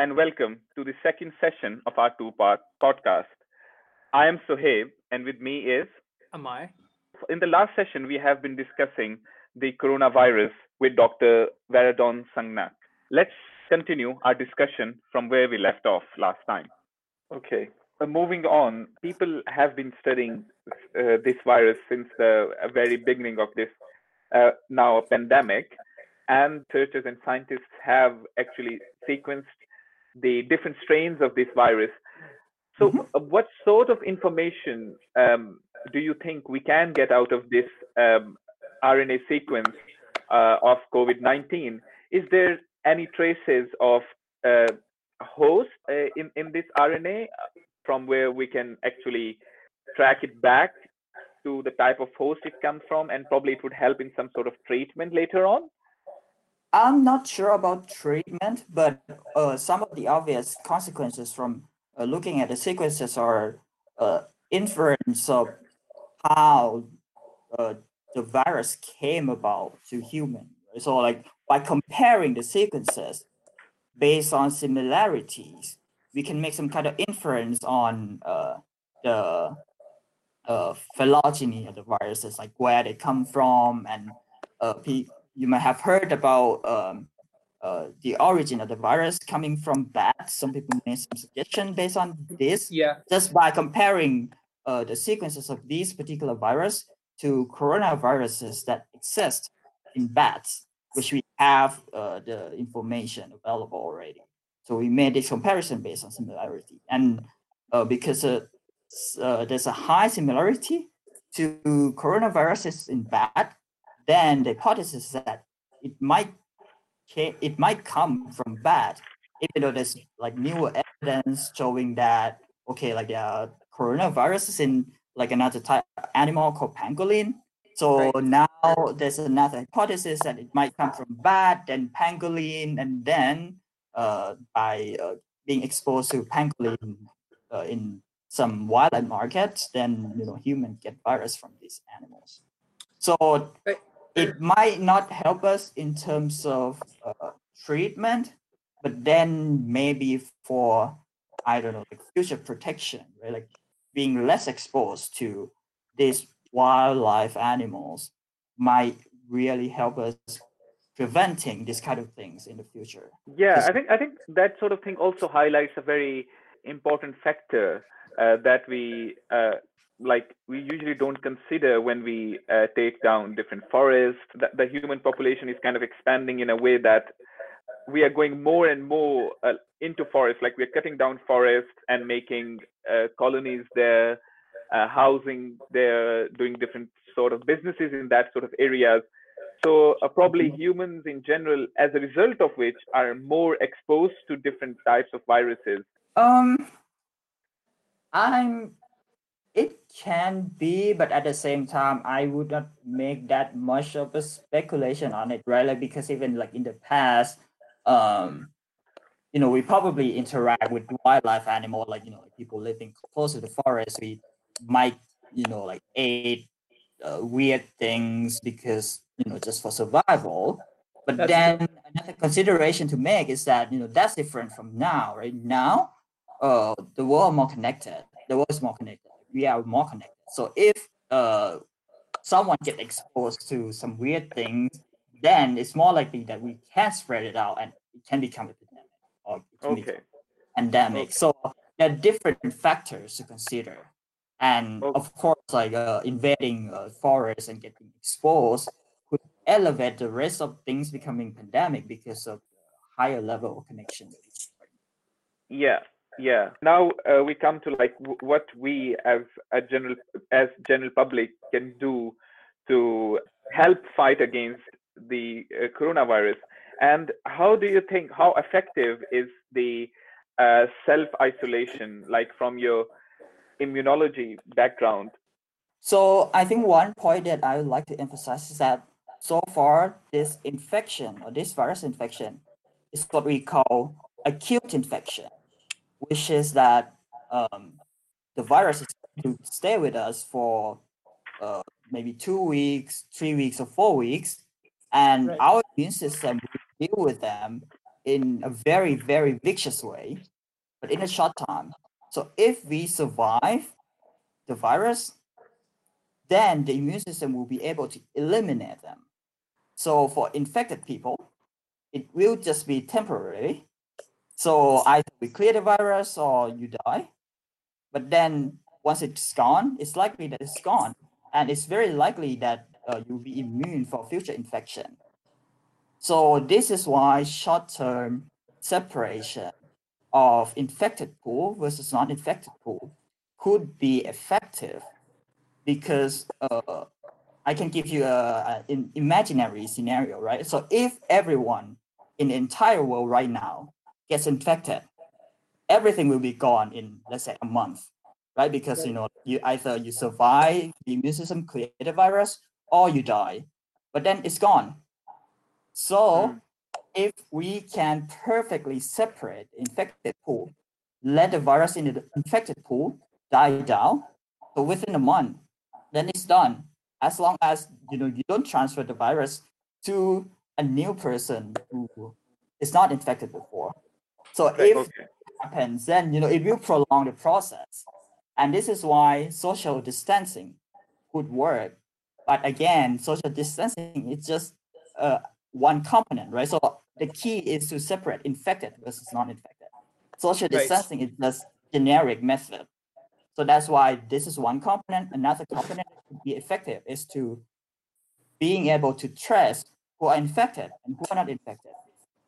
and welcome to the second session of our two part podcast. I am Sohaib, and with me is Amai. In the last session, we have been discussing the coronavirus with Dr. Varadon Sangnak. Let's continue our discussion from where we left off last time. Okay, uh, moving on, people have been studying uh, this virus since the very beginning of this uh, now a pandemic, and researchers and scientists have actually sequenced the different strains of this virus. So, mm-hmm. Uh, what sort of information um, do you think we can get out of this um, RNA sequence uh, of COVID 19? Is there any traces of uh, host uh, in, in this RNA from where we can actually track it back to the type of host it comes from, and probably it would help in some sort of treatment later on? I'm not sure about treatment, but uh, some of the obvious consequences from uh, looking at the sequences are uh, inference of how uh, the virus came about to human. So, like by comparing the sequences based on similarities, we can make some kind of inference on uh, the uh, phylogeny of the viruses, like where they come from, and uh, you might have heard about um, uh, the origin of the virus coming from bats. Some people made some suggestion based on this. Yeah. Just by comparing uh, the sequences of these particular virus to coronaviruses that exist in bats, which we have uh, the information available already. So we made this comparison based on similarity. And uh, because uh, uh, there's a high similarity to coronaviruses in bat, then the hypothesis is that it might it might come from bat, even though there's like new evidence showing that okay, like there are coronaviruses in like another type of animal called pangolin. So right. now there's another hypothesis that it might come from bat, then pangolin, and then uh, by uh, being exposed to pangolin uh, in some wildlife market, then you know humans get virus from these animals. So it might not help us in terms of uh, treatment, but then maybe for I don't know, like future protection, right? Like being less exposed to these wildlife animals might really help us preventing these kind of things in the future. Yeah, I think I think that sort of thing also highlights a very important factor uh, that we uh, like we usually don't consider when we uh, take down different forests. That the human population is kind of expanding in a way that we are going more and more uh, into forests. Like we're cutting down forests and making uh, colonies there, uh, housing there, doing different sort of businesses in that sort of areas so uh, probably mm-hmm. humans in general, as a result of which, are more exposed to different types of viruses. Um, I'm. It can be, but at the same time, I would not make that much of a speculation on it, really, because even like in the past, um, you know, we probably interact with wildlife animal, like you know, like people living close to the forest. We might, you know, like eat uh, weird things because you know, just for survival. But that's then true. another consideration to make is that, you know, that's different from now, right? Now, uh, the world more connected. The world is more connected. We are more connected. So if uh, someone get exposed to some weird things, then it's more likely that we can spread it out and it can become a pandemic or okay. pandemic. Okay. So there are different factors to consider. And okay. of course, like uh, invading uh, forests and getting exposed could elevate the risk of things becoming pandemic because of higher level of connection. Yeah, yeah. Now uh, we come to like w- what we as a general as general public can do to help fight against the uh, coronavirus. And how do you think how effective is the uh, self isolation, like from your immunology background? So I think one point that I would like to emphasize is that so far, this infection or this virus infection is what we call acute infection, which is that um, the virus is to stay with us for uh, maybe two weeks, three weeks, or four weeks, and right. our immune system will deal with them in a very, very vicious way, but in a short time. So if we survive the virus, then the immune system will be able to eliminate them. So for infected people, it will just be temporary. So either we clear the virus or you die. But then once it's gone, it's likely that it's gone. And it's very likely that uh, you'll be immune for future infection. So this is why short-term separation of infected pool versus non-infected pool could be effective because uh, I can give you a, an imaginary scenario, right? So if everyone in the entire world right now gets infected, everything will be gone in let's say a month, right? Because you know you either you survive the immune system create the virus or you die, but then it's gone. So mm. if we can perfectly separate infected pool, let the virus in the infected pool die down, so within a month, then it's done. As long as you know you don't transfer the virus to a new person who is not infected before. So okay, if okay. happens, then you know it will prolong the process. And this is why social distancing could work. But again, social distancing is just uh, one component, right? So the key is to separate infected versus non-infected. Social distancing right. is just generic method. So that's why this is one component. Another component to be effective is to being able to trace who are infected and who are not infected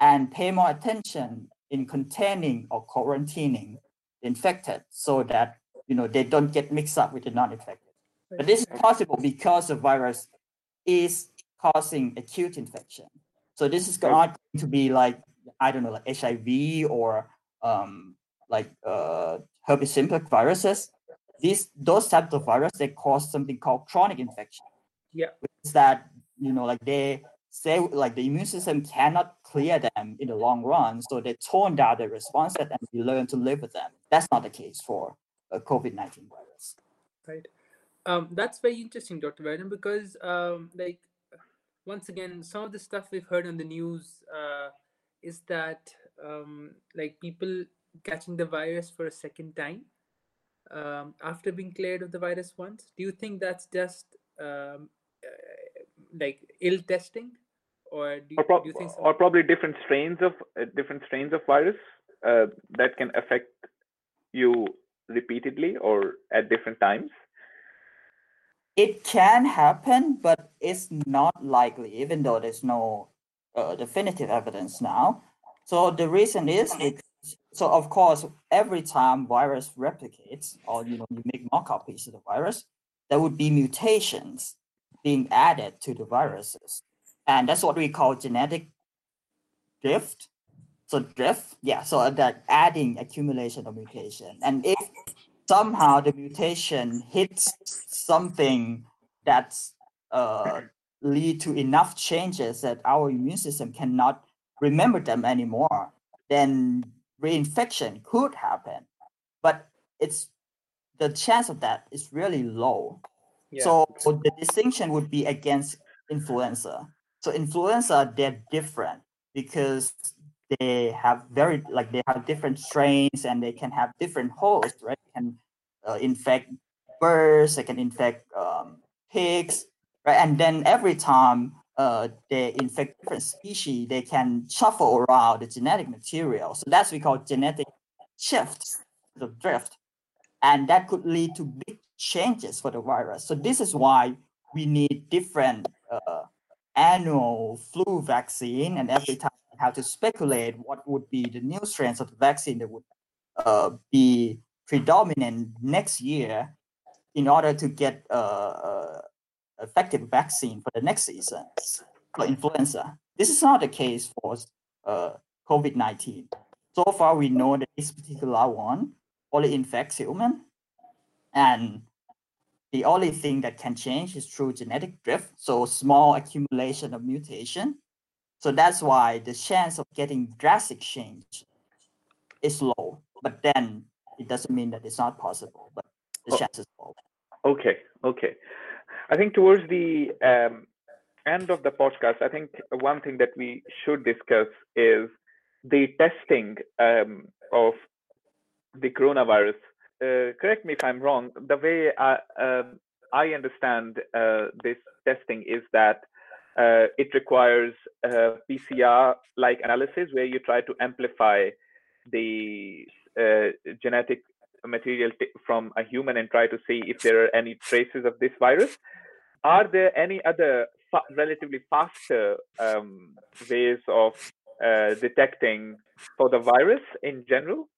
and pay more attention in containing or quarantining the infected so that you know they don't get mixed up with the non-infected. But this is possible because the virus is causing acute infection. So this is not going to be like I don't know, like HIV or um, like uh, herpes simplex viruses. These those types of viruses they cause something called chronic infection. Yeah, is that you know like they say like the immune system cannot clear them in the long run, so they tone down the response and we learn to live with them. That's not the case for a COVID nineteen virus. Right. Um, that's very interesting, Dr. Varadon, because um, like once again, some of the stuff we've heard on the news uh, is that um, like people catching the virus for a second time um, after being cleared of the virus once. Do you think that's just um, uh, like ill testing, or do you, or, pro- do you think or probably different strains of uh, different strains of virus uh, that can affect you repeatedly or at different times? It can happen, but it's not likely, even though there's no uh, definitive evidence now. So the reason is it. So of course, every time virus replicates, or you know, you make more copies of the virus, there would be mutations being added to the viruses, and that's what we call genetic drift. So drift, yeah. So that adding accumulation of mutation, and if somehow the mutation hits something that's uh, lead to enough changes that our immune system cannot remember them anymore, then reinfection could happen. But it's the chance of that is really low. Yeah. So, so the distinction would be against influenza. So influenza, they're different because they have very like they have different strains and they can have different hosts, right? Can uh, infect birds, they can infect um, pigs, right? And then every time uh, they infect different species, they can shuffle around the genetic material. So that's we call genetic shift, the drift, and that could lead to big changes for the virus. So this is why we need different uh, annual flu vaccine, and every time we have to speculate what would be the new strains of the vaccine that would uh, be predominant next year in order to get a, a effective vaccine for the next season for influenza. This is not the case for uh, COVID-19. So far, we know that this particular one only infects human, and the only thing that can change is through genetic drift, so small accumulation of mutation. So that's why the chance of getting drastic change is low. But then it doesn't mean that it's not possible, but the oh, chances are low. Okay, okay. I think towards the um, end of the podcast, I think one thing that we should discuss is the testing um, of the coronavirus. Uh, correct me if I'm wrong. The way I, um, I understand uh, this testing is that uh, it requires PCR-like analysis where you try to amplify the genetic material from a human and try to see if there are any traces of this virus. Are there any other fa relatively faster um, ways of uh, detecting for the virus in general?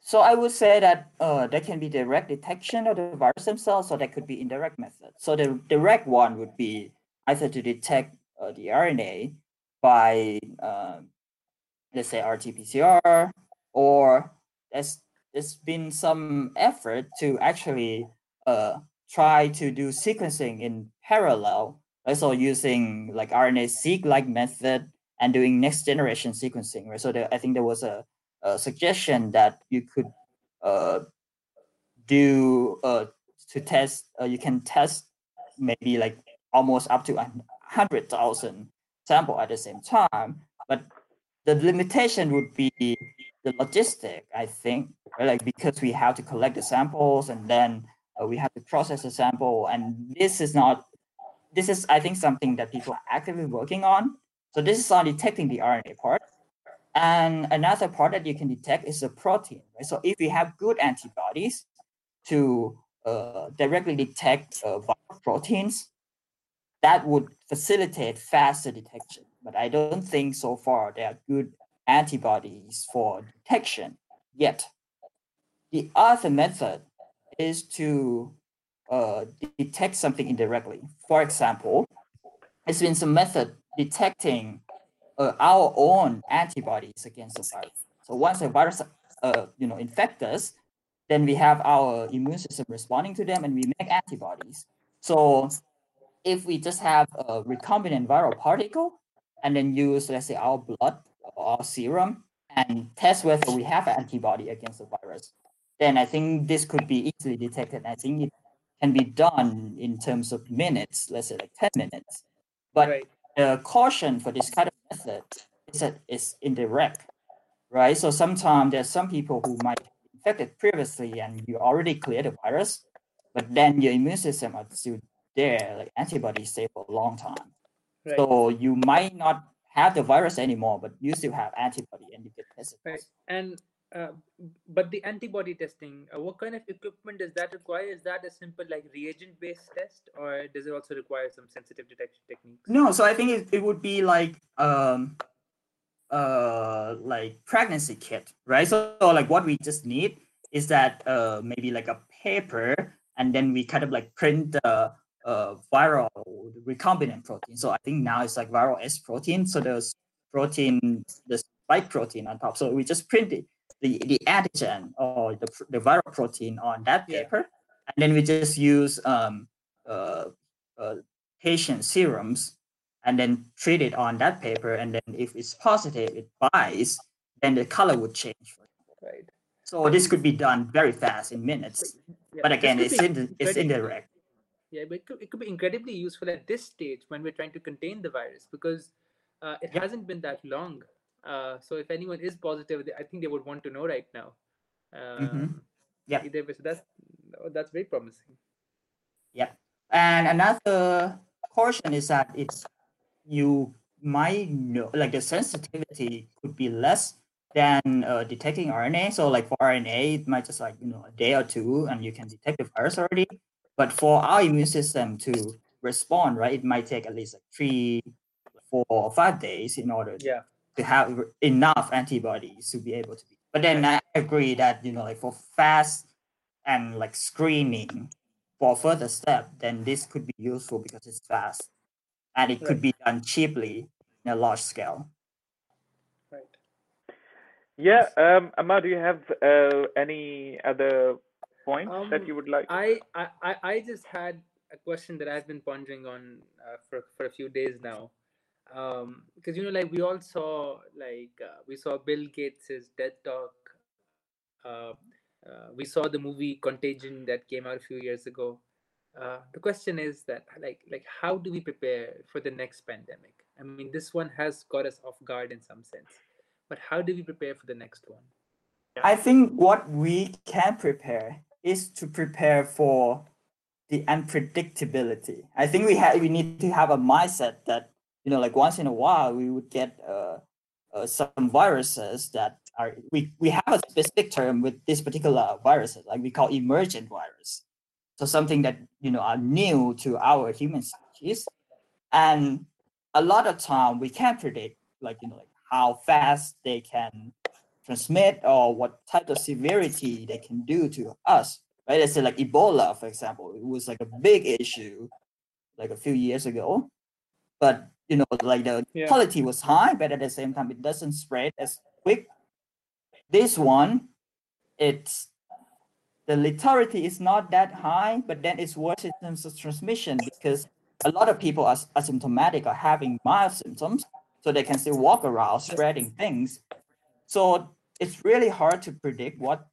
So I would say that uh, there can be direct detection of the virus themselves, or there could be indirect methods. So the direct one would be either to detect uh, the RNA by, uh, let's say, RT-PCR, or there's, there's been some effort to actually uh, try to do sequencing in parallel, also using like RNA-seq-like method and doing next generation sequencing. Right? So there, I think there was a a suggestion that you could uh, do uh, to test. Uh, you can test maybe like almost up to a hundred thousand sample at the same time, but the limitation would be the logistic. I think, right? like because we have to collect the samples and then uh, we have to process the sample, and this is not. This is, I think, something that people are actively working on. So this is on detecting the RNA part and another part that you can detect is the protein. Right? So if you have good antibodies to uh, directly detect uh, viral proteins, that would facilitate faster detection. But I don't think so far there are good antibodies for detection yet. The other method is to uh, detect something indirectly. For example, there's been some method detecting uh, our own antibodies against the virus. So once the virus, uh, you know, infect us, then we have our immune system responding to them, and we make antibodies. So if we just have a recombinant viral particle, and then use, let's say, our blood or our serum, and test whether we have an antibody against the virus, then I think this could be easily detected. I think it can be done in terms of minutes, let's say like 10 minutes. But right. The caution for this kind of method is that it's indirect, right? So sometimes there's some people who might be infected previously and you already cleared the virus, but then your immune system are still there, like antibodies stay for a long time. Right. So you might not have the virus anymore, but you still have antibody and you get tested. Right. And uh, but the antibody testing, uh, what kind of equipment does that require? Is that a simple like reagent based test, or does it also require some sensitive detection techniques? No, so I think it, it would be like um uh like pregnancy kit, right? So, so like what we just need is that uh maybe like a paper, and then we kind of like print the uh viral recombinant protein. So I think now it's like viral S protein. So there's protein, the spike protein on top. So we just print it the, the antigen or the, the viral protein on that paper. Yeah. And then we just use um, uh, uh, patient serums and then treat it on that paper. And then if it's positive, it binds, then the color would change. Right. So this could be done very fast in minutes. Yeah, but again, it's, in, it's indirect. Yeah, but it could, it could be incredibly useful at this stage when we're trying to contain the virus because uh, it yeah. hasn't been that long uh, so if anyone is positive, I think they would want to know right now. Uh, mm-hmm. Yeah. So that's that's very promising. Yeah. And another portion is that it's you might know like the sensitivity could be less than uh, detecting RNA. So like for RNA, it might just like you know a day or two, and you can detect the virus already. But for our immune system to respond, right, it might take at least like three, four, or five days in order yeah to have enough antibodies to be able to be. But then I agree that you know, like for fast and like screening for further step, then this could be useful because it's fast and it right. could be done cheaply in a large scale. Right. Yeah, um, Amma, do you have uh, any other points um, that you would like? I, I I just had a question that I've been pondering on uh, for for a few days now um because you know like we all saw like uh, we saw bill gates's ted talk uh, uh, we saw the movie contagion that came out a few years ago uh, the question is that like like how do we prepare for the next pandemic i mean this one has got us off guard in some sense but how do we prepare for the next one? I think what we can prepare is to prepare for the unpredictability. I think we have we need to have a mindset that you know, like once in a while, we would get uh, uh, some viruses that are we we have a specific term with this particular viruses, like we call emergent virus. So something that you know are new to our human species, and a lot of time we can't predict, like you know, like how fast they can transmit or what type of severity they can do to us right? Let's say like Ebola, for example, it was like a big issue like a few years ago, but you know, like the Yeah. quality was high, but at the same time, it doesn't spread as quick. This one, it's the lethality is not that high, but then it's worse in terms of transmission because a lot of people are asymptomatic or having mild symptoms, so they can still walk around spreading things. So it's really hard to predict what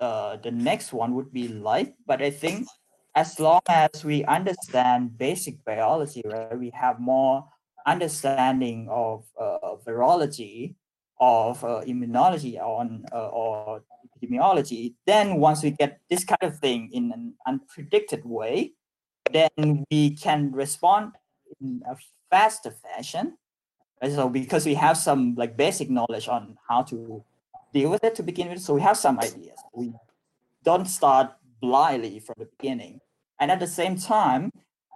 uh, the next one would be like. But I think as long as we understand basic biology, right, we have more understanding of uh, virology, of uh, immunology, on uh, or epidemiology. Then once we get this kind of thing in an unpredicted way, then we can respond in a faster fashion. Right? So because we have some like basic knowledge on how to deal with it to begin with. So we have some ideas. We don't start blindly from the beginning. And at the same time,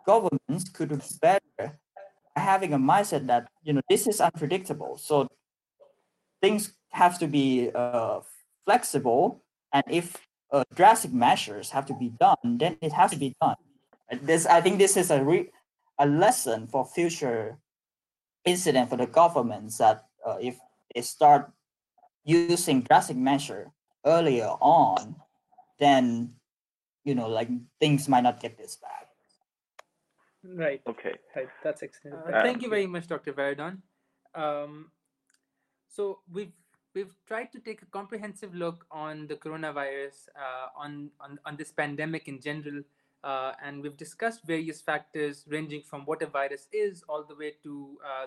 governments could better having a mindset that you know this is unpredictable. So things have to be uh, flexible, and if uh, drastic measures have to be done, then it has to be done. This I think this is a re- a lesson for future incident for the governments that uh, if they start using drastic measure earlier on, then you know like things might not get this bad. Right, Okay. right. That's excellent. Uh, thank you very much, Dr. Varadon. Um, so we've we've tried to take a comprehensive look on the coronavirus, uh, on, on on this pandemic in general, uh, and we've discussed various factors ranging from what a virus is all the way to uh,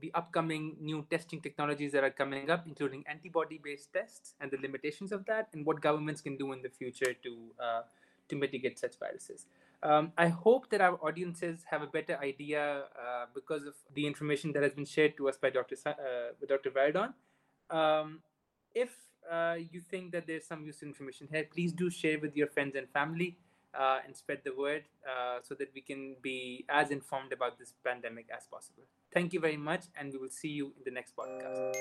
the upcoming new testing technologies that are coming up, including antibody-based tests and the limitations of that, and what governments can do in the future to uh, to mitigate such viruses. Um, I hope that our audiences have a better idea uh, because of the information that has been shared to us by Dr. Sa- uh, Dr. Varadon. Um, if uh, you think that there's some useful information here, please do share with your friends and family uh, and spread the word uh, so that we can be as informed about this pandemic as possible. Thank you very much, and we will see you in the next podcast.